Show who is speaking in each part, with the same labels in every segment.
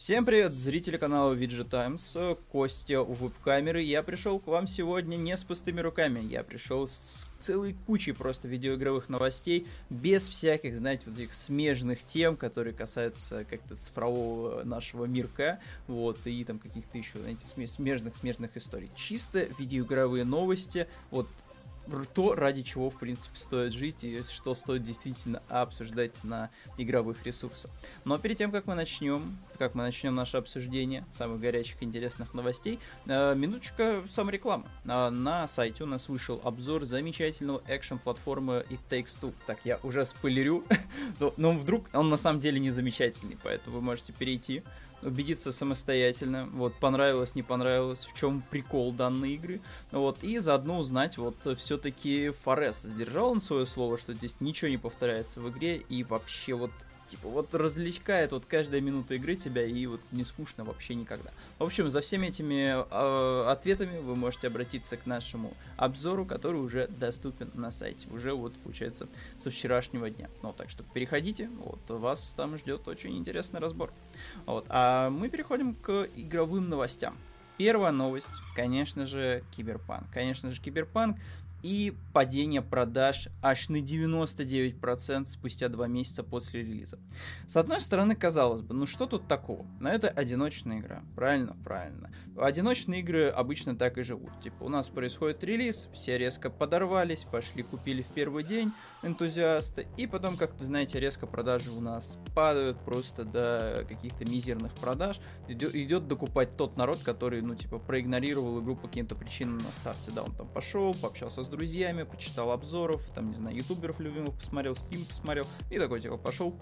Speaker 1: Всем привет, зрители канала VG Times, Костя у веб-камеры. Я пришел к вам сегодня не с пустыми руками, я пришел с целой кучей просто видеоигровых новостей, без всяких, знаете, вот этих смежных тем, которые касаются как-то цифрового нашего мирка, вот, и там каких-то еще, знаете, смежных-смежных историй. Чисто видеоигровые новости, вот, то, ради чего, в принципе, стоит жить и что стоит действительно обсуждать на игровых ресурсах. Но перед тем, как мы начнем, как мы начнем наше обсуждение самых горячих интересных новостей, э, минуточка саморекламы. Э, на сайте у нас вышел обзор замечательного экшен-платформы It Takes Two. Так, я уже спойлерю, но, но вдруг он на самом деле не замечательный, поэтому вы можете перейти убедиться самостоятельно, вот, понравилось, не понравилось, в чем прикол данной игры, вот, и заодно узнать, вот, все-таки Форес, сдержал он свое слово, что здесь ничего не повторяется в игре, и вообще вот Типа, вот развлекает вот каждая минута игры тебя, и вот не скучно вообще никогда. В общем, за всеми этими э, ответами вы можете обратиться к нашему обзору, который уже доступен на сайте. Уже вот, получается, со вчерашнего дня. Ну, так что переходите, вот, вас там ждет очень интересный разбор. Вот, а мы переходим к игровым новостям. Первая новость, конечно же, Киберпанк. Конечно же, Киберпанк и падение продаж аж на 99% спустя два месяца после релиза. С одной стороны, казалось бы, ну что тут такого? Но это одиночная игра. Правильно? Правильно. Одиночные игры обычно так и живут. Типа у нас происходит релиз, все резко подорвались, пошли купили в первый день энтузиасты, и потом, как то знаете, резко продажи у нас падают просто до каких-то мизерных продаж. Идет, идет докупать тот народ, который, ну, типа, проигнорировал игру по каким-то причинам на старте. Да, он там пошел, пообщался с друзьями, почитал обзоров, там, не знаю, ютуберов любимых посмотрел, стрим посмотрел, и такой, типа, пошел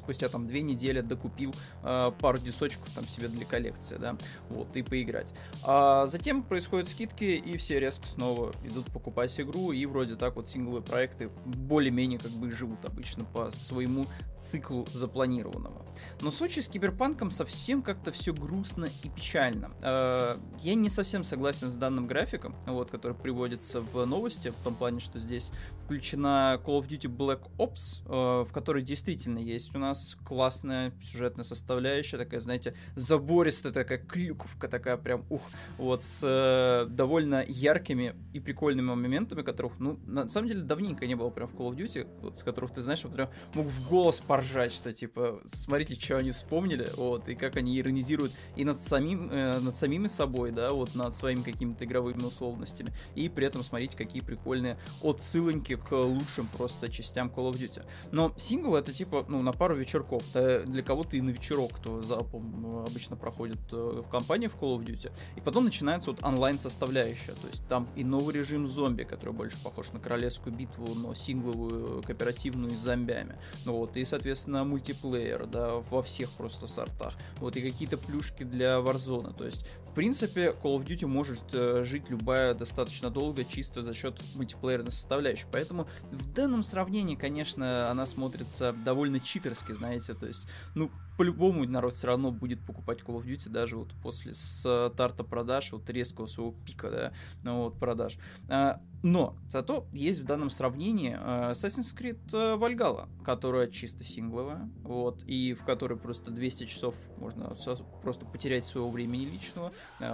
Speaker 1: спустя там две недели докупил э, пару дисочков там себе для коллекции, да, вот, и поиграть. А затем происходят скидки, и все резко снова идут покупать игру, и вроде так вот сингловые проекты более-менее как бы живут обычно по своему циклу запланированного. Но в случае с Киберпанком совсем как-то все грустно и печально. Э, я не совсем согласен с данным графиком, вот, который приводится в новости, в том плане, что здесь включена Call of Duty Black Ops, э, в которой действительно есть у нас классная сюжетная составляющая, такая, знаете, забористая такая клюковка, такая прям, ух, вот, с э, довольно яркими и прикольными моментами, которых, ну, на самом деле, давненько не было прям в Call of Duty, вот, с которых, ты знаешь, вот прям мог в голос поржать, что, типа, смотрите, что они вспомнили, вот, и как они иронизируют и над самим, э, над самими собой, да, вот, над своими какими-то игровыми условностями, и при этом смотрите, какие прикольные отсылоньки к лучшим просто частям Call of Duty. Но сингл это, типа, ну, на пару пару вечерков. Да, для кого-то и на вечерок, кто залпом ну, обычно проходит э, в компании в Call of Duty. И потом начинается вот онлайн составляющая. То есть там и новый режим зомби, который больше похож на королевскую битву, но сингловую, кооперативную с зомбями. Ну вот, и, соответственно, мультиплеер, да, во всех просто сортах. Вот, и какие-то плюшки для Warzone. То есть, в принципе, Call of Duty может э, жить любая достаточно долго, чисто за счет мультиплеерной составляющей. Поэтому в данном сравнении, конечно, она смотрится довольно читерски фанатски, знаете, то есть, ну, по-любому народ все равно будет покупать Call of Duty даже вот после старта продаж, вот резкого своего пика, да, ну, вот продаж. А, но зато есть в данном сравнении uh, Assassin's Creed uh, Valhalla, которая чисто сингловая, вот, и в которой просто 200 часов можно просто потерять своего времени личного,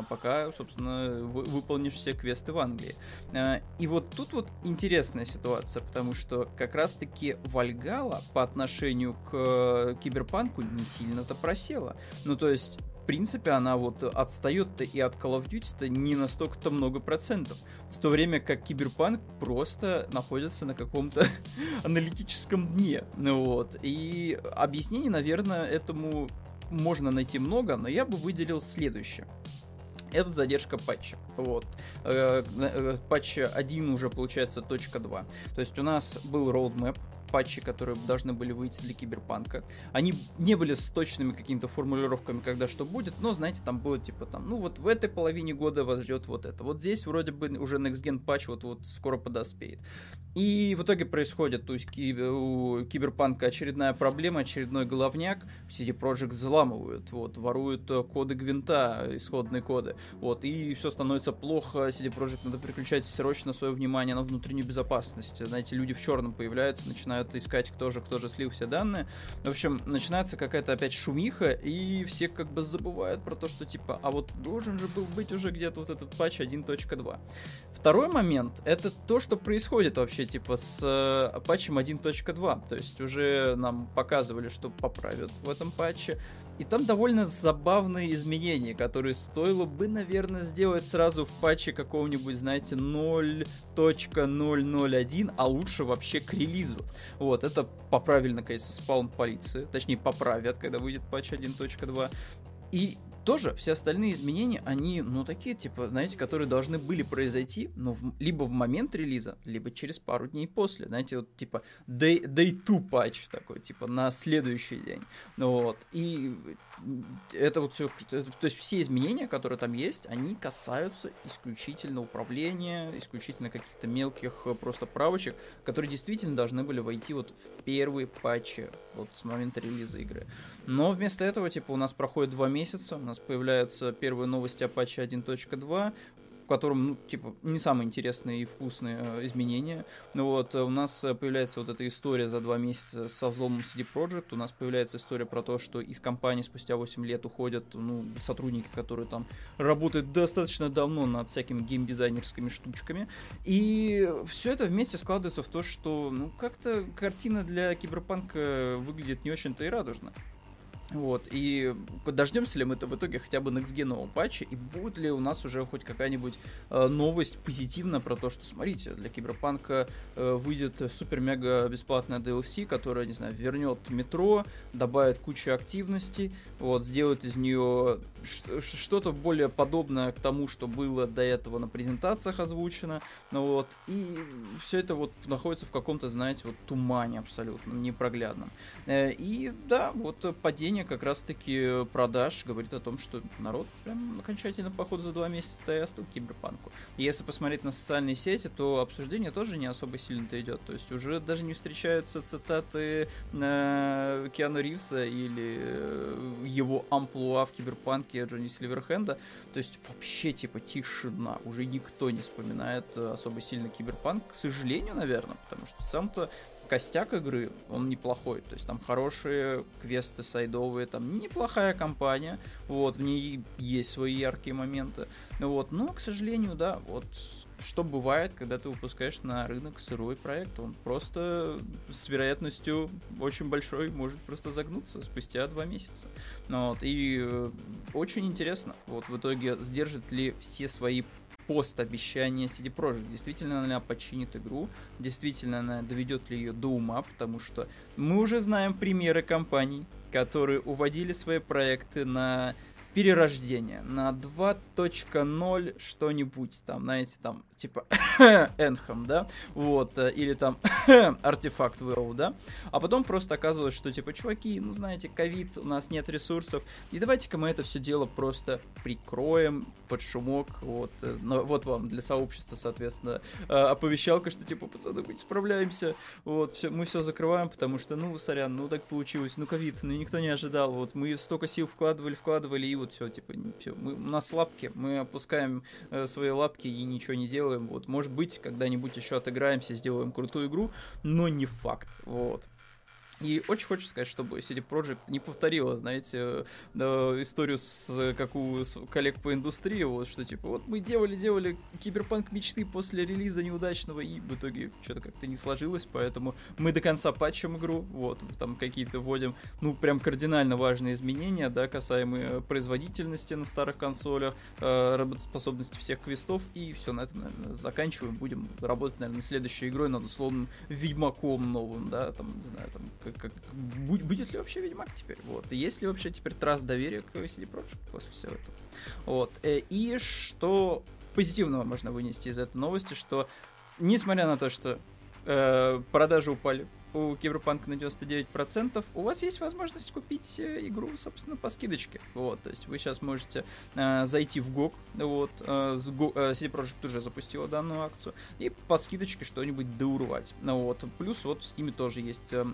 Speaker 1: пока, собственно, вы, выполнишь все квесты в Англии. И вот тут вот интересная ситуация, потому что как раз-таки Valhalla по отношению к Киберпанку не сильно-то просела. Ну, то есть в принципе, она вот отстает-то и от Call of Duty-то не настолько-то много процентов. В то время как Киберпанк просто находится на каком-то аналитическом дне. Ну вот. И объяснений, наверное, этому можно найти много, но я бы выделил следующее это задержка патча. Вот. Э, э, патч 1 уже получается точка 2. То есть у нас был roadmap, патчи, которые должны были выйти для Киберпанка. Они не были с точными какими-то формулировками, когда что будет, но, знаете, там было типа там, ну вот в этой половине года вас ждет вот это. Вот здесь вроде бы уже Next Gen патч вот, вот скоро подоспеет. И в итоге происходит, то есть у Киберпанка очередная проблема, очередной головняк, CD Projekt взламывают, вот, воруют э, коды Гвинта, исходные коды, вот, и все становится плохо, CD Projekt надо переключать срочно свое внимание на внутреннюю безопасность. Знаете, люди в черном появляются, начинают начинают искать, кто же, кто же слил все данные. В общем, начинается какая-то опять шумиха, и все как бы забывают про то, что типа, а вот должен же был быть уже где-то вот этот патч 1.2. Второй момент, это то, что происходит вообще типа с э, патчем 1.2. То есть уже нам показывали, что поправят в этом патче. И там довольно забавные изменения, которые стоило бы, наверное, сделать сразу в патче какого-нибудь, знаете, 0.001, а лучше вообще к релизу. Вот, это поправили, наконец-то, спаун полиции. Точнее, поправят, когда выйдет патч 1.2. И тоже все остальные изменения, они, ну, такие, типа, знаете, которые должны были произойти, ну, в, либо в момент релиза, либо через пару дней после, знаете, вот, типа, day, day 2 патч такой, типа, на следующий день, ну, вот, и это вот все, то есть все изменения, которые там есть, они касаются исключительно управления, исключительно каких-то мелких э, просто правочек, которые действительно должны были войти вот в первые патчи, вот с момента релиза игры. Но вместо этого, типа, у нас проходит два месяца, у нас появляются первые новости о патче 1.2, в котором, ну, типа, не самые интересные и вкусные э, изменения. Ну вот, э, у нас появляется вот эта история за два месяца со взломом CD Projekt, у нас появляется история про то, что из компании спустя 8 лет уходят, ну, сотрудники, которые там работают достаточно давно над всякими геймдизайнерскими штучками, и все это вместе складывается в то, что, ну, как-то картина для киберпанка выглядит не очень-то и радужно. Вот, и дождемся ли мы это в итоге хотя бы некстгенового патча, и будет ли у нас уже хоть какая-нибудь э, новость позитивная про то, что, смотрите, для Киберпанка э, выйдет супер-мега бесплатная DLC, которая, не знаю, вернет метро, добавит кучу активностей, вот, сделает из нее что-то более подобное к тому, что было до этого на презентациях озвучено, ну вот, и все это вот находится в каком-то, знаете, вот тумане абсолютно непроглядном. Э, и да, вот падение падение как раз-таки продаж говорит о том, что народ прям окончательно, походу, за два месяца и остыл киберпанку. И если посмотреть на социальные сети, то обсуждение тоже не особо сильно-то идет. То есть уже даже не встречаются цитаты э, Киану Ривза или э, его амплуа в киберпанке Джонни Сильверхенда. То есть вообще типа тишина. Уже никто не вспоминает э, особо сильно киберпанк, к сожалению, наверное, потому что сам-то костяк игры, он неплохой. То есть там хорошие квесты сайдовые, там неплохая компания, вот, в ней есть свои яркие моменты. Вот, но, к сожалению, да, вот что бывает, когда ты выпускаешь на рынок сырой проект, он просто с вероятностью очень большой может просто загнуться спустя два месяца. Ну вот, и э, очень интересно, вот в итоге сдержит ли все свои пост обещания CD Projekt. Действительно она починит игру, действительно она доведет ли ее до ума, потому что мы уже знаем примеры компаний, которые уводили свои проекты на перерождение, на 2.0 что-нибудь там, знаете, там типа Энхам, да, вот, э, или там артефакт WoW, да, а потом просто оказывалось, что типа, чуваки, ну знаете, ковид, у нас нет ресурсов, и давайте-ка мы это все дело просто прикроем под шумок, вот, ну, вот вам для сообщества, соответственно, э, оповещалка, что типа, пацаны, мы справляемся, вот, все, мы все закрываем, потому что, ну, сорян, ну так получилось, ну ковид, ну никто не ожидал, вот, мы столько сил вкладывали, вкладывали, и вот все, типа, все, мы, у нас лапки, мы опускаем э, свои лапки и ничего не делаем. Вот, может быть, когда-нибудь еще отыграемся, сделаем крутую игру, но не факт. Вот. И очень хочется сказать, чтобы CD Projekt не повторила, знаете, э, историю с, как у коллег по индустрии, вот, что типа, вот мы делали-делали киберпанк мечты после релиза неудачного, и в итоге что-то как-то не сложилось, поэтому мы до конца патчем игру, вот, там какие-то вводим, ну, прям кардинально важные изменения, да, касаемые производительности на старых консолях, э, работоспособности всех квестов, и все, на этом, наверное, заканчиваем, будем работать, наверное, следующей игрой над условным Ведьмаком новым, да, там, не знаю, там, как, как, будет ли вообще Ведьмак теперь, вот, и есть ли вообще теперь трасс доверия к CD Projekt после всего этого, вот, э, и что позитивного можно вынести из этой новости, что несмотря на то, что э, продажи упали у Киберпанка на 99%, у вас есть возможность купить э, игру, собственно, по скидочке. Вот, то есть вы сейчас можете э, зайти в GOG, вот, э, Go, э, CD Projekt уже запустила данную акцию, и по скидочке что-нибудь доурвать. Вот, плюс вот в Steam тоже есть э,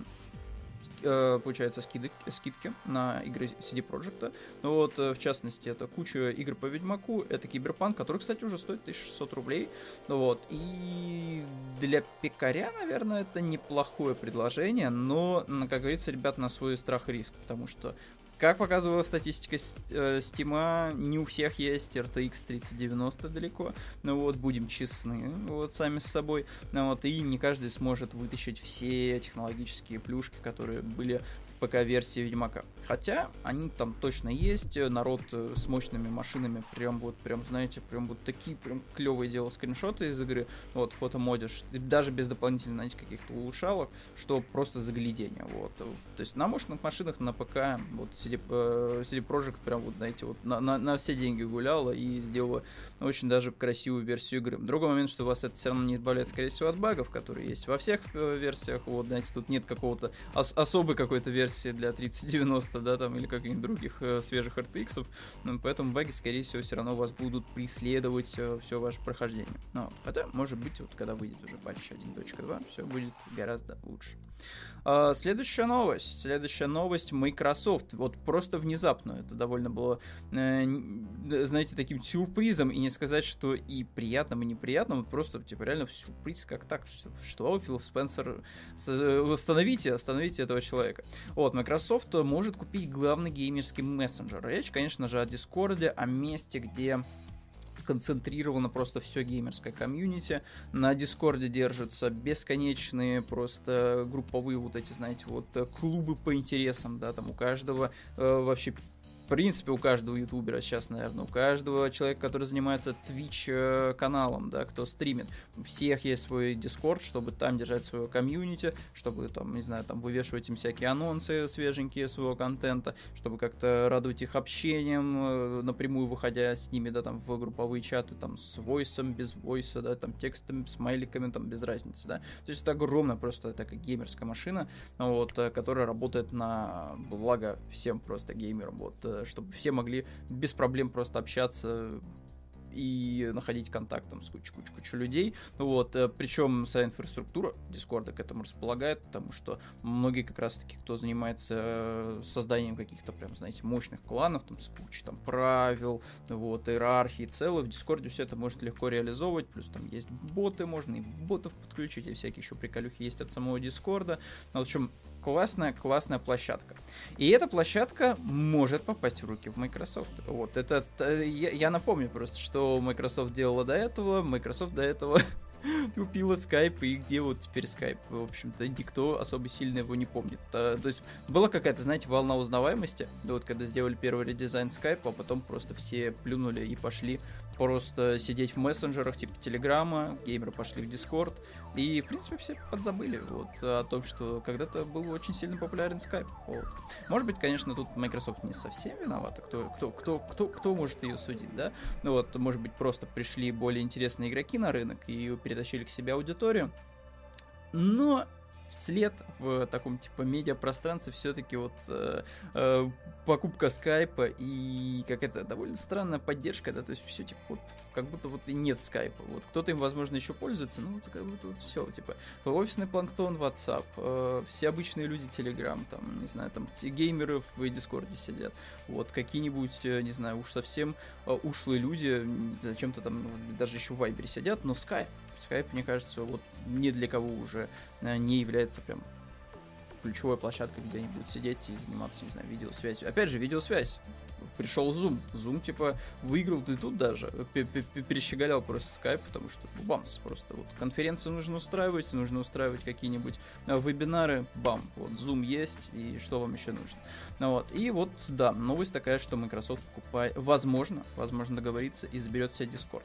Speaker 1: получается, скидки, скидки на игры CD Projekt. Ну вот, э, в частности, это куча игр по Ведьмаку, это Киберпанк, который, кстати, уже стоит 1600 рублей. Ну вот, и для пекаря, наверное, это неплохое предложение, но, как говорится, ребят, на свой страх и риск, потому что как показывала статистика Стима, э, не у всех есть RTX 3090 далеко. Ну вот, будем честны, вот сами с собой. Ну вот, и не каждый сможет вытащить все технологические плюшки, которые были ПК-версии Ведьмака. Хотя они там точно есть, народ э, с мощными машинами прям вот, прям, знаете, прям вот такие прям клевые делал скриншоты из игры, вот, фотомодишь, даже без дополнительных, знаете, каких-то улучшалок, что просто заглядение, вот. То есть на мощных машинах на ПК, вот, CD, CD Projekt прям вот, знаете, вот на, на, на все деньги гуляла и сделала очень даже красивую версию игры. Другой момент, что вас это все равно не избавляет, скорее всего, от багов, которые есть во всех э, версиях. Вот, знаете, тут нет какого-то ос- особой какой-то версии для 3090, да, там, или каких-нибудь других э, свежих RTX. Ну, поэтому баги, скорее всего, все равно вас будут преследовать э, все ваше прохождение. Но, хотя, может быть, вот когда выйдет уже патч 1.2, все будет гораздо лучше. А, следующая новость. Следующая новость Microsoft. Вот просто внезапно. Это довольно было, э, знаете, таким сюрпризом. И не сказать, что и приятным, и неприятным. Просто, типа, реально сюрприз, как так? Что, что Фил Спенсер... Остановите, остановите этого человека. Вот, Microsoft может купить главный геймерский мессенджер. Речь, конечно же, о Дискорде, о месте, где сконцентрировано просто все геймерское комьюнити. На Дискорде держатся бесконечные просто групповые вот эти, знаете, вот клубы по интересам, да, там у каждого э, вообще принципе, у каждого ютубера сейчас, наверное, у каждого человека, который занимается Twitch э, каналом, да, кто стримит, у всех есть свой Discord, чтобы там держать свое комьюнити, чтобы там, не знаю, там вывешивать им всякие анонсы свеженькие своего контента, чтобы как-то радовать их общением, э, напрямую выходя с ними, да, там в групповые чаты, там с войсом, без войса, да, там текстом, смайликами, там без разницы, да. То есть это огромная просто такая геймерская машина, вот, э, которая работает на благо всем просто геймерам, вот, чтобы все могли без проблем просто общаться и находить контакт там, с кучей-кучей людей. Вот, э, причем вся инфраструктура Дискорда к этому располагает, потому что многие как раз-таки, кто занимается э, созданием каких-то прям, знаете, мощных кланов, там, с кучей там правил, вот, иерархии целых, в Дискорде все это может легко реализовывать, плюс там есть боты, можно и ботов подключить, и всякие еще приколюхи есть от самого Дискорда. Но, в общем, классная, классная площадка. И эта площадка может попасть в руки в Microsoft. Вот, это, я, я напомню просто, что Microsoft делала до этого. Microsoft до этого купила Skype, и где вот теперь Skype? В общем-то, никто особо сильно его не помнит. А, то есть была какая-то, знаете, волна узнаваемости, вот когда сделали первый редизайн Skype, а потом просто все плюнули и пошли просто сидеть в мессенджерах типа Телеграма, геймеры пошли в Дискорд, и, в принципе, все подзабыли вот, о том, что когда-то был очень сильно популярен Skype. Вот. Может быть, конечно, тут Microsoft не совсем виновата, кто, кто, кто, кто, кто может ее судить, да? Ну вот, может быть, просто пришли более интересные игроки на рынок и перетащили к себе аудиторию. Но вслед в таком типа медиапространстве все-таки вот э, э, покупка скайпа и какая-то довольно странная поддержка, да, то есть все типа вот как будто вот и нет скайпа, вот кто-то им возможно еще пользуется, ну вот как будто вот все типа офисный планктон WhatsApp, э, все обычные люди Telegram, там не знаю, там геймеры в Дискорде сидят, вот какие-нибудь э, не знаю уж совсем э, ушлые люди зачем-то там даже еще в Вайбере сидят, но скайп Skype, мне кажется, вот ни для кого уже э, не является прям ключевой площадкой, где они будут сидеть и заниматься, не знаю, видеосвязью. Опять же, видеосвязь. Пришел Zoom. Zoom, типа, выиграл ты тут даже. Перещеголял просто Skype, потому что бамс. Просто вот конференции нужно устраивать, нужно устраивать какие-нибудь э, вебинары. Бам. Вот Zoom есть, и что вам еще нужно. Ну вот. И вот, да, новость такая, что Microsoft покупает, возможно, возможно договориться и заберет себе Discord.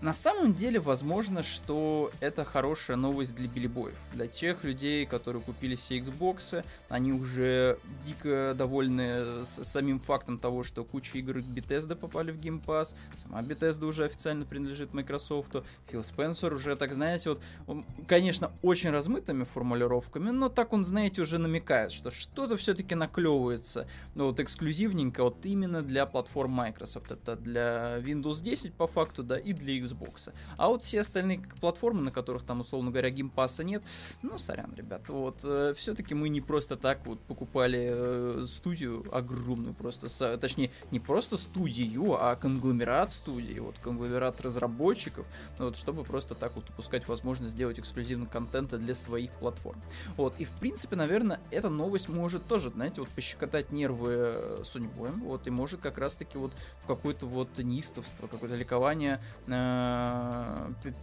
Speaker 1: На самом деле, возможно, что это хорошая новость для билибоев. Для тех людей, которые купили все Xbox, они уже дико довольны с самим фактом того, что куча игр Bethesda попали в Game Pass, сама Bethesda уже официально принадлежит Microsoft, Фил Спенсер уже, так знаете, вот, он, конечно, очень размытыми формулировками, но так он, знаете, уже намекает, что что-то все-таки наклевывается, ну вот эксклюзивненько, вот именно для платформ Microsoft. Это для Windows 10 по факту, да, и для Xbox. А вот все остальные платформы, на которых там, условно говоря, Game Pass а нет, ну, сорян, ребят, вот, э, все-таки мы не просто так вот покупали э, студию огромную просто, с, точнее, не просто студию, а конгломерат студии, вот, конгломерат разработчиков, ну, вот, чтобы просто так вот упускать возможность сделать эксклюзивный контент для своих платформ. Вот, и в принципе, наверное, эта новость может тоже, знаете, вот пощекотать нервы э, судьбой, вот, и может как раз-таки вот в какое-то вот неистовство, какое-то ликование э,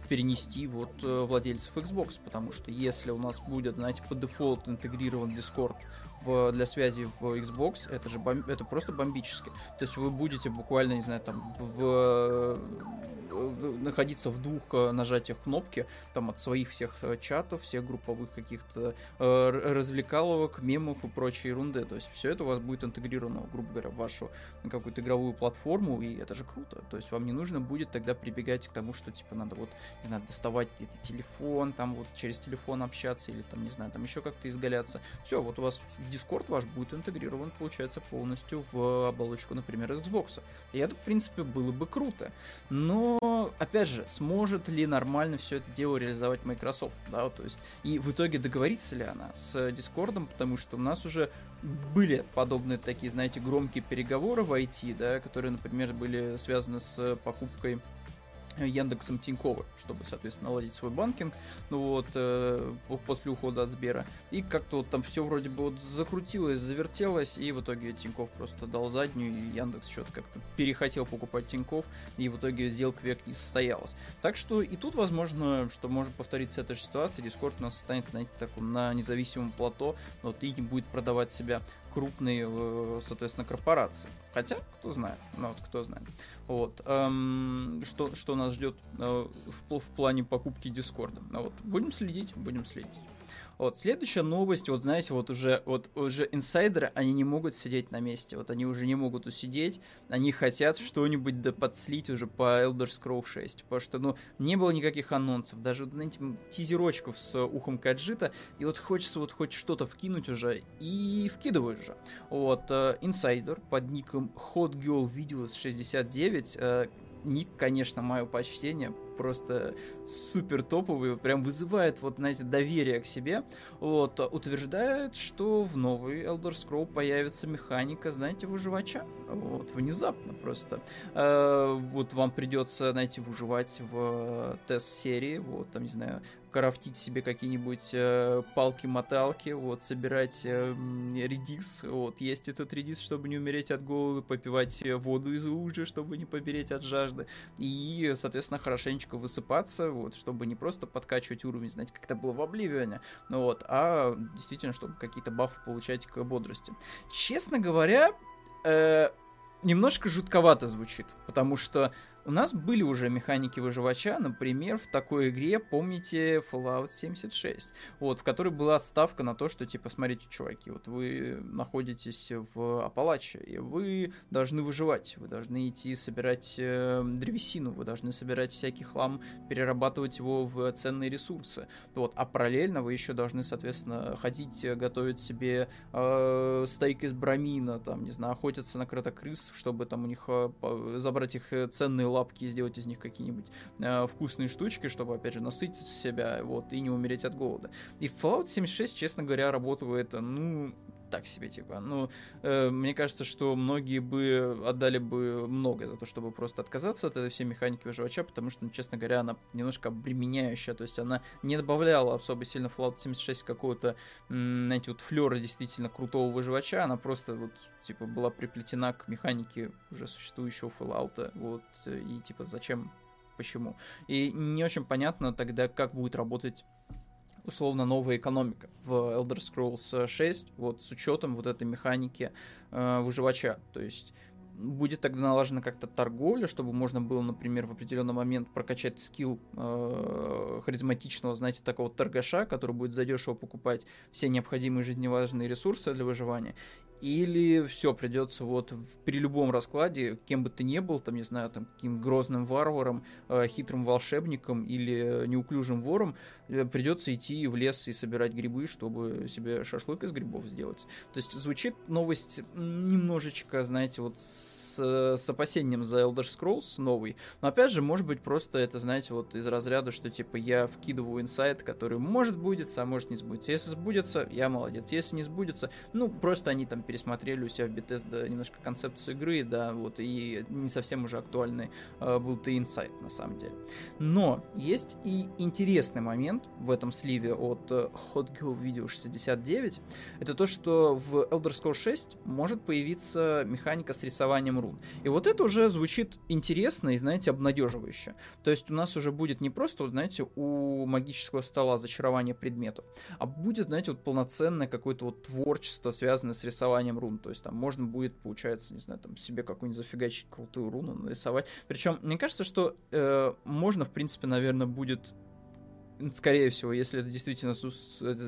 Speaker 1: перенести вот э, владельцев Xbox, потому что если у нас будет, знаете, по дефолту интегрирован Discord в, для связи в Xbox, это же бом, это просто бомбически. То есть вы будете буквально, не знаю, там в находиться в двух э, нажатиях кнопки, там от своих всех э, чатов, всех групповых каких-то э, развлекаловок, мемов и прочей ерунды. То есть все это у вас будет интегрировано, грубо говоря, в вашу какую-то игровую платформу, и это же круто. То есть вам не нужно будет тогда прибегать к тому, что типа надо вот, не знаю, доставать где-то телефон, там вот через телефон общаться или там, не знаю, там еще как-то изгаляться. Все, вот у вас Discord ваш будет интегрирован, получается, полностью в оболочку, например, Xbox. И это, в принципе, было бы круто. Но опять же, сможет ли нормально все это дело реализовать Microsoft, да, то есть, и в итоге договорится ли она с Discord, потому что у нас уже были подобные такие, знаете, громкие переговоры в IT, да, которые, например, были связаны с покупкой Яндексом Тинькова, чтобы, соответственно, наладить свой банкинг, ну вот, э, после ухода от Сбера. И как-то вот там все вроде бы вот закрутилось, завертелось, и в итоге Тиньков просто дал заднюю, и Яндекс что-то как-то перехотел покупать Тиньков, и в итоге сделка век не состоялась. Так что и тут, возможно, что может повториться эта же ситуация, Discord у нас останется, знаете, так, на независимом плато, вот, и не будет продавать себя крупные, э, соответственно, корпорации. Хотя, кто знает, ну вот кто знает. Вот. Эм, что, что нас ждет э, в, в плане покупки Дискорда. Ну вот. Будем следить, будем следить. Вот, следующая новость, вот знаете, вот уже, вот уже инсайдеры, они не могут сидеть на месте, вот они уже не могут усидеть, они хотят что-нибудь да подслить уже по Elder Scrolls 6, потому что, ну, не было никаких анонсов, даже, знаете, тизерочков с ухом Каджита, и вот хочется вот хоть что-то вкинуть уже, и вкидывают же. Вот, э, инсайдер под ником Hot Girl Videos 69, э, ник, конечно, мое почтение, просто супер топовый, прям вызывает, вот, знаете, доверие к себе, вот, утверждает, что в новый Elder Scroll появится механика, знаете, выживача, вот, внезапно просто. Э, вот вам придется, знаете, выживать в тест-серии, вот, там, не знаю, крафтить себе какие-нибудь э, палки-моталки, вот, собирать э, редис, вот, есть этот редис, чтобы не умереть от голода, попивать воду из лужи, чтобы не помереть от жажды, и, соответственно, хорошенечко высыпаться, вот, чтобы не просто подкачивать уровень, знаете, как это было в Обливионе, ну вот, а действительно, чтобы какие-то бафы получать к бодрости. Честно говоря, э, немножко жутковато звучит, потому что у нас были уже механики выживача, например, в такой игре, помните, Fallout 76, вот, в которой была ставка на то, что, типа, смотрите, чуваки, вот вы находитесь в Апалаче, и вы должны выживать, вы должны идти собирать э, древесину, вы должны собирать всякий хлам, перерабатывать его в ценные ресурсы, вот, а параллельно вы еще должны, соответственно, ходить, готовить себе э, стейк из бромина, там, не знаю, охотиться на кротокрыс, чтобы там у них э, забрать их э, ценные лапки и сделать из них какие-нибудь э, вкусные штучки, чтобы, опять же, насытить себя, вот, и не умереть от голода. И Fallout 76, честно говоря, работает, ну, так себе, типа. Ну, э, мне кажется, что многие бы отдали бы много за то, чтобы просто отказаться от этой всей механики выживача, потому что, ну, честно говоря, она немножко обременяющая, то есть она не добавляла особо сильно Fallout 76 какого-то, знаете, вот флера действительно крутого выживача, она просто вот типа, была приплетена к механике уже существующего Fallout, вот, и, типа, зачем, почему. И не очень понятно тогда, как будет работать условно новая экономика в Elder Scrolls 6, вот с учетом вот этой механики э, выживача. То есть будет тогда налажена как-то торговля, чтобы можно было, например, в определенный момент прокачать скилл э, харизматичного, знаете, такого торгаша, который будет задешево покупать все необходимые жизненно важные ресурсы для выживания. Или все, придется вот при любом раскладе, кем бы ты ни был, там, не знаю, там, каким грозным варваром, э, хитрым волшебником или неуклюжим вором, э, придется идти в лес и собирать грибы, чтобы себе шашлык из грибов сделать. То есть звучит новость немножечко, знаете, вот с, с опасением за Elder Scrolls новый, но опять же, может быть, просто это, знаете, вот из разряда, что типа я вкидываю инсайт, который может сбудется, а может не сбудется. Если сбудется, я молодец. Если не сбудется, ну, просто они там пересмотрели у себя в Bethesda немножко концепцию игры, да, вот, и не совсем уже актуальный э, был ты инсайт, на самом деле. Но есть и интересный момент в этом сливе от э, Hot Girl Video 69, это то, что в Elder Scrolls 6 может появиться механика с рисованием рун. И вот это уже звучит интересно и, знаете, обнадеживающе. То есть у нас уже будет не просто, вот, знаете, у магического стола зачарование предметов, а будет, знаете, вот полноценное какое-то вот творчество, связанное с рисованием рун. То есть там можно будет, получается, не знаю, там себе какую-нибудь зафигачить крутую руну нарисовать. Причем, мне кажется, что э, можно, в принципе, наверное, будет скорее всего, если это действительно,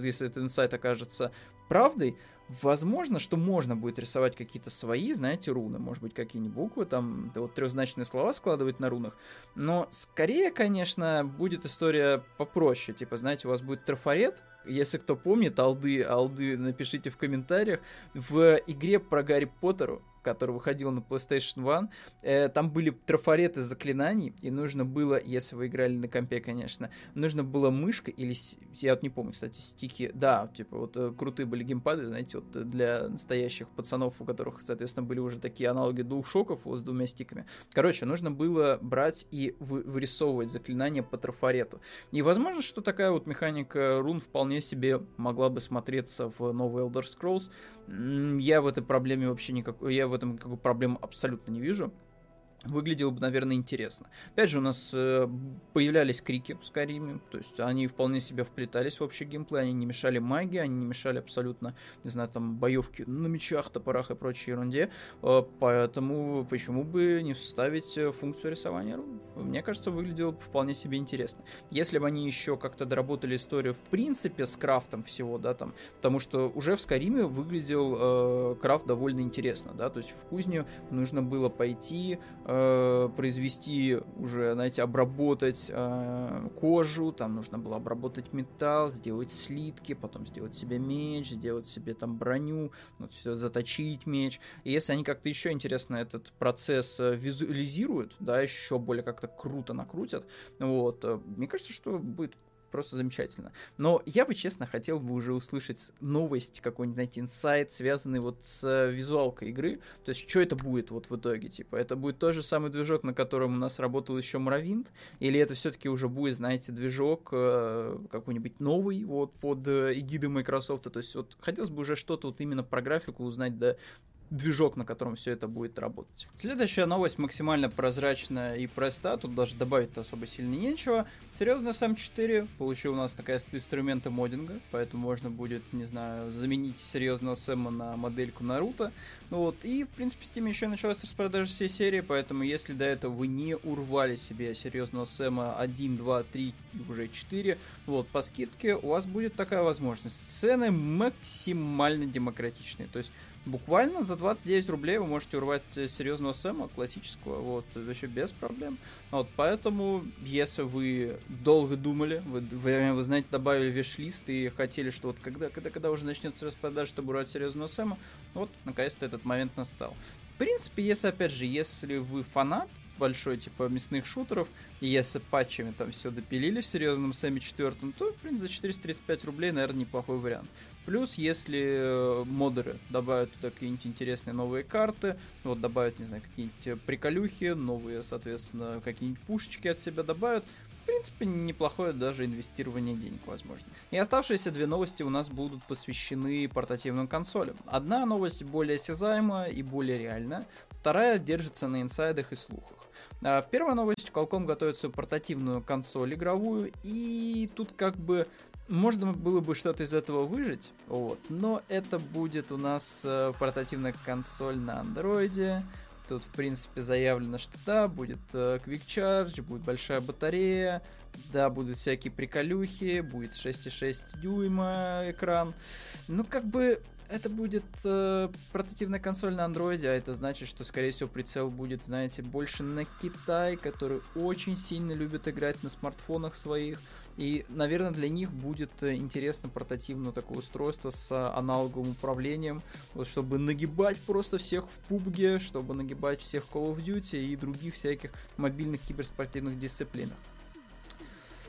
Speaker 1: если этот инсайт окажется правдой, Возможно, что можно будет рисовать какие-то свои, знаете, руны, может быть, какие-нибудь буквы, там, да вот трехзначные слова складывать на рунах, но скорее, конечно, будет история попроще, типа, знаете, у вас будет трафарет, если кто помнит, алды, алды, напишите в комментариях, в игре про Гарри Поттеру который выходил на PlayStation 1, э, там были трафареты заклинаний, и нужно было, если вы играли на компе, конечно, нужно было мышка или, я вот не помню, кстати, стики, да, типа вот э, крутые были геймпады, знаете, вот для настоящих пацанов, у которых, соответственно, были уже такие аналоги DualShock'ов вот, с двумя стиками. Короче, нужно было брать и вы, вырисовывать заклинания по трафарету. И возможно, что такая вот механика рун вполне себе могла бы смотреться в новый Elder Scrolls, я в этой проблеме вообще никакой, я в этом никакой проблемы абсолютно не вижу выглядело бы, наверное, интересно. Опять же, у нас э, появлялись крики в Скайриме, то есть они вполне себе вплетались в общий геймплей, они не мешали магии, они не мешали абсолютно, не знаю, там, боевки на мечах, топорах и прочей ерунде, э, поэтому почему бы не вставить э, функцию рисования? Мне кажется, выглядело бы вполне себе интересно. Если бы они еще как-то доработали историю в принципе с крафтом всего, да, там, потому что уже в Скайриме выглядел э, крафт довольно интересно, да, то есть в кузню нужно было пойти, э, произвести уже, знаете, обработать э, кожу, там нужно было обработать металл, сделать слитки, потом сделать себе меч, сделать себе там броню, вот, заточить меч. И если они как-то еще интересно этот процесс э, визуализируют, да, еще более как-то круто накрутят, вот, э, мне кажется, что будет просто замечательно. Но я бы, честно, хотел бы уже услышать новость, какой-нибудь найти инсайт, связанный вот с э, визуалкой игры. То есть, что это будет вот в итоге, типа, это будет тот же самый движок, на котором у нас работал еще Моровинт, или это все-таки уже будет, знаете, движок э, какой-нибудь новый, вот, под э, эгидой Microsoft. То есть, вот, хотелось бы уже что-то вот именно про графику узнать, да, движок, на котором все это будет работать. Следующая новость максимально прозрачная и проста, тут даже добавить особо сильно нечего. Серьезно, сам 4 получил у нас такая инструменты моддинга, поэтому можно будет, не знаю, заменить серьезного Сэма на модельку Наруто. Ну вот, и, в принципе, Steam еще началась распродажа всей серии, поэтому если до этого вы не урвали себе серьезного Сэма 1, 2, 3, уже 4, вот, по скидке у вас будет такая возможность. Цены максимально демократичные, то есть буквально за 29 рублей вы можете урвать э, серьезного Сэма, классического, вот, вообще без проблем. Вот, поэтому, если вы долго думали, вы, вы, вы знаете, добавили виш-лист и хотели, что вот когда, когда, когда уже начнется распродажа, чтобы урвать серьезного Сэма, вот, наконец-то этот момент настал. В принципе, если, опять же, если вы фанат большой, типа, мясных шутеров, и если патчами там все допилили в серьезном Сэме четвертом, то, в принципе, за 435 рублей, наверное, неплохой вариант. Плюс, если э, модеры добавят туда какие-нибудь интересные новые карты, вот добавят, не знаю, какие-нибудь приколюхи, новые, соответственно, какие-нибудь пушечки от себя добавят, в принципе, неплохое даже инвестирование денег, возможно. И оставшиеся две новости у нас будут посвящены портативным консолям. Одна новость более осязаемая и более реальная, вторая держится на инсайдах и слухах. А, первая новость. Qualcomm свою портативную консоль игровую, и тут как бы можно было бы что-то из этого выжить, вот, но это будет у нас э, портативная консоль на андроиде. Тут, в принципе, заявлено, что да, будет э, Quick Charge, будет большая батарея, да, будут всякие приколюхи, будет 6,6 дюйма экран. Ну, как бы, это будет э, портативная консоль на андроиде, а это значит, что, скорее всего, прицел будет, знаете, больше на Китай, который очень сильно любит играть на смартфонах своих. И, наверное, для них будет э, интересно портативное такое устройство с аналоговым управлением, вот, чтобы нагибать просто всех в PUBG е, чтобы нагибать всех в Call of Duty и других всяких мобильных киберспортивных дисциплинах.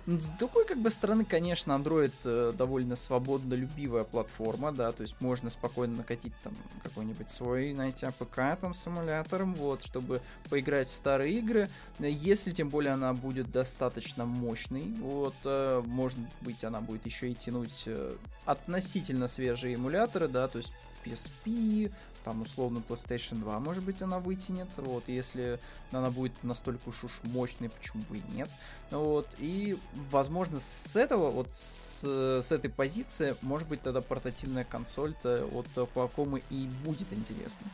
Speaker 1: С другой как бы стороны, конечно, Android э, довольно свободнолюбивая платформа, да, то есть можно спокойно накатить там какой-нибудь свой, знаете, APK там с эмулятором, вот, чтобы поиграть в старые игры. Если тем более она будет достаточно мощной, вот, э, может быть, она будет еще и тянуть э, относительно свежие эмуляторы, да, то есть PSP, там условно PlayStation 2, может быть, она вытянет, вот, если она будет настолько уж, уж мощной, почему бы и нет, вот, и, возможно, с этого, вот, с, с этой позиции, может быть, тогда портативная консоль-то от Qualcomm и будет интересна.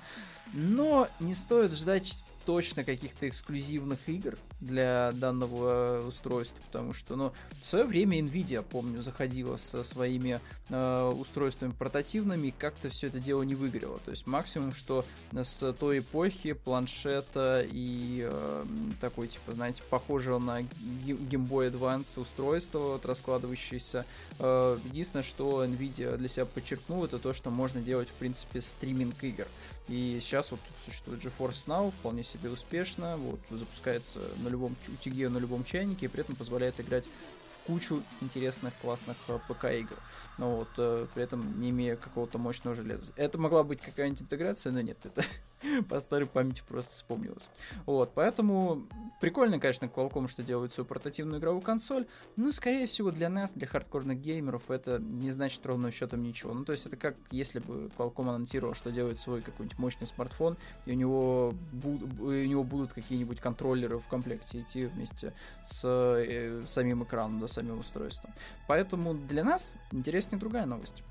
Speaker 1: Но не стоит ждать точно каких-то эксклюзивных игр для данного устройства, потому что, ну, в свое время Nvidia, помню, заходила со своими э, устройствами портативными, как-то все это дело не выгорело. То есть максимум, что с той эпохи планшета и э, такой, типа, знаете, похожего на Game Boy Advance устройство, вот, раскладывающееся. Э, единственное, что Nvidia для себя подчеркнула, это то, что можно делать, в принципе, стриминг игр. И сейчас вот существует GeForce Now, вполне себе успешно, вот, запускается на любом утюге, на любом чайнике, и при этом позволяет играть в кучу интересных, классных э, ПК-игр. Но вот э, при этом не имея какого-то мощного железа. Это могла быть какая-нибудь интеграция, но нет, это по старой памяти просто вспомнилось. Вот, поэтому прикольно, конечно, Qualcomm, что делают свою портативную игровую консоль, но, скорее всего, для нас, для хардкорных геймеров, это не значит ровным счетом ничего. Ну, то есть это как если бы Qualcomm анонсировал, что делает свой какой-нибудь мощный смартфон, и у него, буд- у него будут какие-нибудь контроллеры в комплекте идти вместе с э, самим экраном, да, самим устройством. Поэтому для нас интереснее другая новость.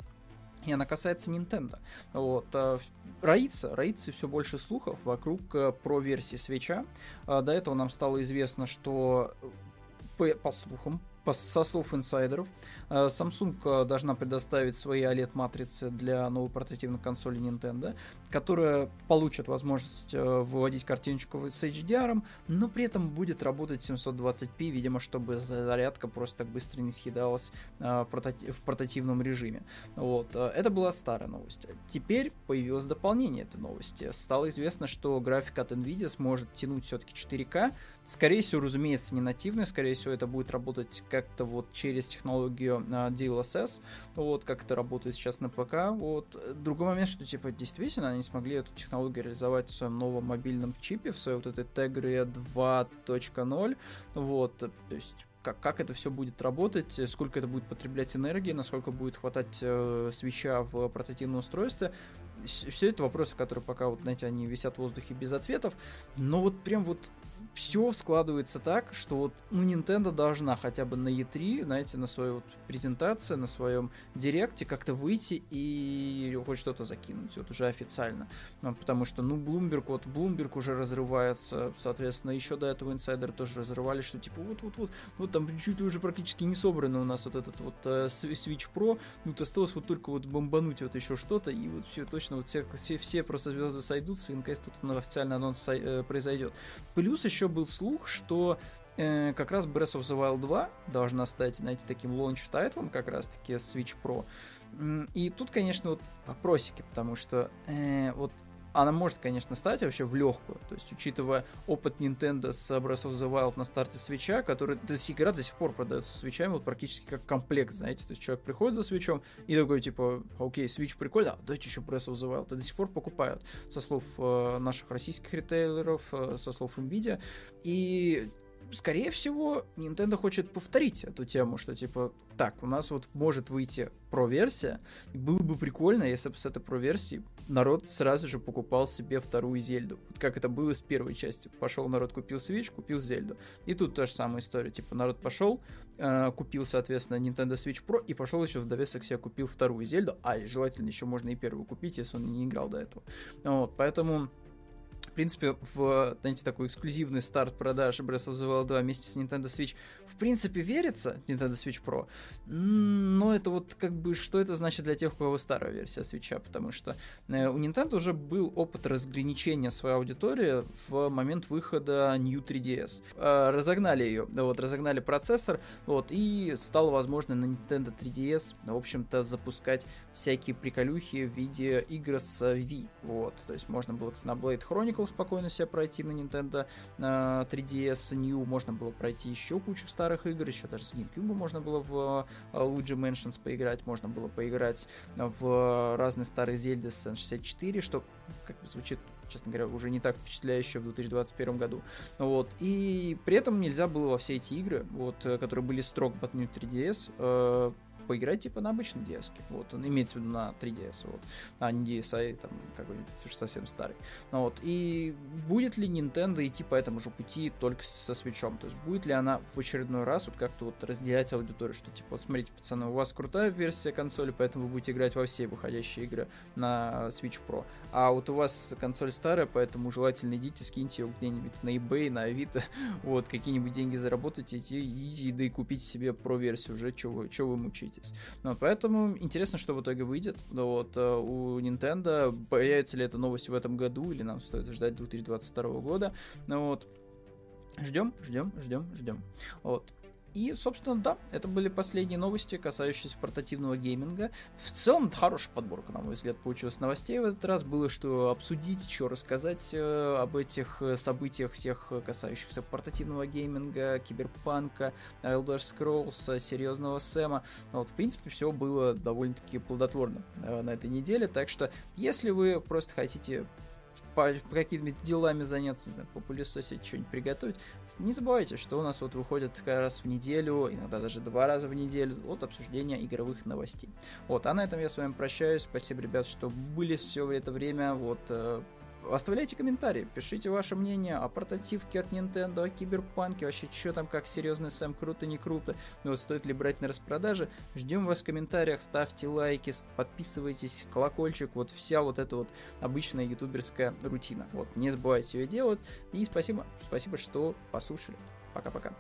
Speaker 1: И она касается Nintendo. Вот, э, роится, роится все больше слухов вокруг э, про версии свеча. Э, до этого нам стало известно, что по, по слухам, со слов инсайдеров, Э, Samsung э, должна предоставить свои OLED-матрицы для новой портативной консоли Nintendo, которая получит возможность э, выводить картиночку с HDR, но при этом будет работать 720p, видимо, чтобы зарядка просто так быстро не съедалась в портативном режиме. Вот. Это была старая новость. Теперь появилось дополнение этой новости. Стало известно, что график от NVIDIA сможет тянуть все-таки 4К, Скорее всего, разумеется, не нативный, скорее всего, это будет работать как-то вот через технологию uh, DLSS, вот, как это работает сейчас на ПК, вот. Другой момент, что, типа, действительно, они смогли эту технологию реализовать в своем новом мобильном чипе, в своей вот этой Tegria 2.0, вот, то есть как, как это все будет работать, сколько это будет потреблять энергии, насколько будет хватать э, свеча в портативном устройстве. Все это вопросы, которые пока, вот, знаете, они висят в воздухе без ответов. Но вот прям вот все складывается так, что вот ну, Nintendo должна хотя бы на E3, знаете, на свою вот презентацию, на своем директе как-то выйти и хоть что-то закинуть, вот уже официально. Ну, потому что, ну, Bloomberg, вот Bloomberg уже разрывается, соответственно, еще до этого инсайдеры тоже разрывали, что типа вот-вот-вот, вот там чуть ли уже практически не собрано у нас вот этот вот э, Switch Pro, ну, осталось вот только вот бомбануть вот еще что-то, и вот все точно, вот все, все, все просто звезды сойдутся, и наконец тут официальный анонс э, произойдет. Плюс еще был слух, что э, как раз Breath of the Wild 2 должна стать, знаете, таким launch title ом, как раз-таки Switch Pro. И тут, конечно, вот вопросики, потому что э, вот она может, конечно, стать вообще в легкую. То есть, учитывая опыт Nintendo с Breath of the Wild на старте свеча, который до сих игра до сих пор продается свечами, вот практически как комплект, знаете. То есть, человек приходит за свечом и такой, типа, окей, свич прикольно, а дайте еще Breath of the Wild. И до сих пор покупают, со слов э, наших российских ритейлеров, э, со слов Nvidia. И скорее всего, Nintendo хочет повторить эту тему, что типа, так, у нас вот может выйти про-версия, было бы прикольно, если бы с этой про-версии народ сразу же покупал себе вторую Зельду. Как это было с первой части. Пошел народ, купил Switch, купил Зельду. И тут та же самая история. Типа народ пошел, э, купил, соответственно, Nintendo Switch Pro и пошел еще в довесок себе купил вторую Зельду. А, желательно еще можно и первую купить, если он не играл до этого. Вот, поэтому принципе, в, знаете, такой эксклюзивный старт продаж Breath of the Wild 2 вместе с Nintendo Switch, в принципе, верится, Nintendo Switch Pro, но это вот как бы, что это значит для тех, у кого старая версия Switch, потому что э, у Nintendo уже был опыт разграничения своей аудитории в момент выхода New 3DS. Э, разогнали ее, вот, разогнали процессор, вот, и стало возможно на Nintendo 3DS, в общем-то, запускать всякие приколюхи в виде игр с Wii, вот, то есть можно было Xenoblade Chronicles спокойно себе пройти на Nintendo 3DS New, можно было пройти еще кучу старых игр, еще даже с GameCube можно было в э, Luigi Mansions поиграть, можно было поиграть в разные старые Зельды с N64, что как бы звучит честно говоря, уже не так впечатляюще в 2021 году. Вот. И при этом нельзя было во все эти игры, вот, э, которые были строго под New 3DS, э, поиграть типа на обычной DS. Вот, он имеется в виду на 3DS, вот, а не DSi там какой-нибудь уж совсем старый. Ну, вот, и будет ли Nintendo идти по этому же пути только со Switch? То есть будет ли она в очередной раз вот как-то вот разделять аудиторию, что типа вот смотрите, пацаны, у вас крутая версия консоли, поэтому вы будете играть во все выходящие игры на Switch Pro. А вот у вас консоль старая, поэтому желательно идите, скиньте ее где-нибудь на eBay, на Авито, вот, какие-нибудь деньги заработайте, идите, да и купите себе Pro-версию уже, что вы, что вы мучите согласитесь. Но поэтому интересно, что в итоге выйдет. Вот э, у Nintendo появится ли эта новость в этом году, или нам стоит ждать 2022 года. Ну вот. Ждем, ждем, ждем, ждем. Вот. И, собственно, да, это были последние новости, касающиеся портативного гейминга. В целом, хорошая подборка, на мой взгляд, получилась новостей в этот раз. Было что обсудить, что рассказать э, об этих э, событиях всех, касающихся портативного гейминга, киберпанка, Elder Scrolls, серьезного Сэма. Но вот, в принципе, все было довольно-таки плодотворно э, на этой неделе. Так что, если вы просто хотите по какими-то делами заняться, не знаю, попылесосить, что-нибудь приготовить, не забывайте, что у нас вот выходит раз в неделю, иногда даже два раза в неделю, от обсуждения игровых новостей. Вот, а на этом я с вами прощаюсь. Спасибо, ребят, что были все это время. Вот, э, Оставляйте комментарии, пишите ваше мнение о портативке от Nintendo, о киберпанке, вообще что там, как серьезный Сэм, круто, не круто, ну вот стоит ли брать на распродаже. Ждем вас в комментариях, ставьте лайки, подписывайтесь, колокольчик, вот вся вот эта вот обычная ютуберская рутина. Вот, не забывайте ее делать, и спасибо, спасибо, что послушали. Пока-пока.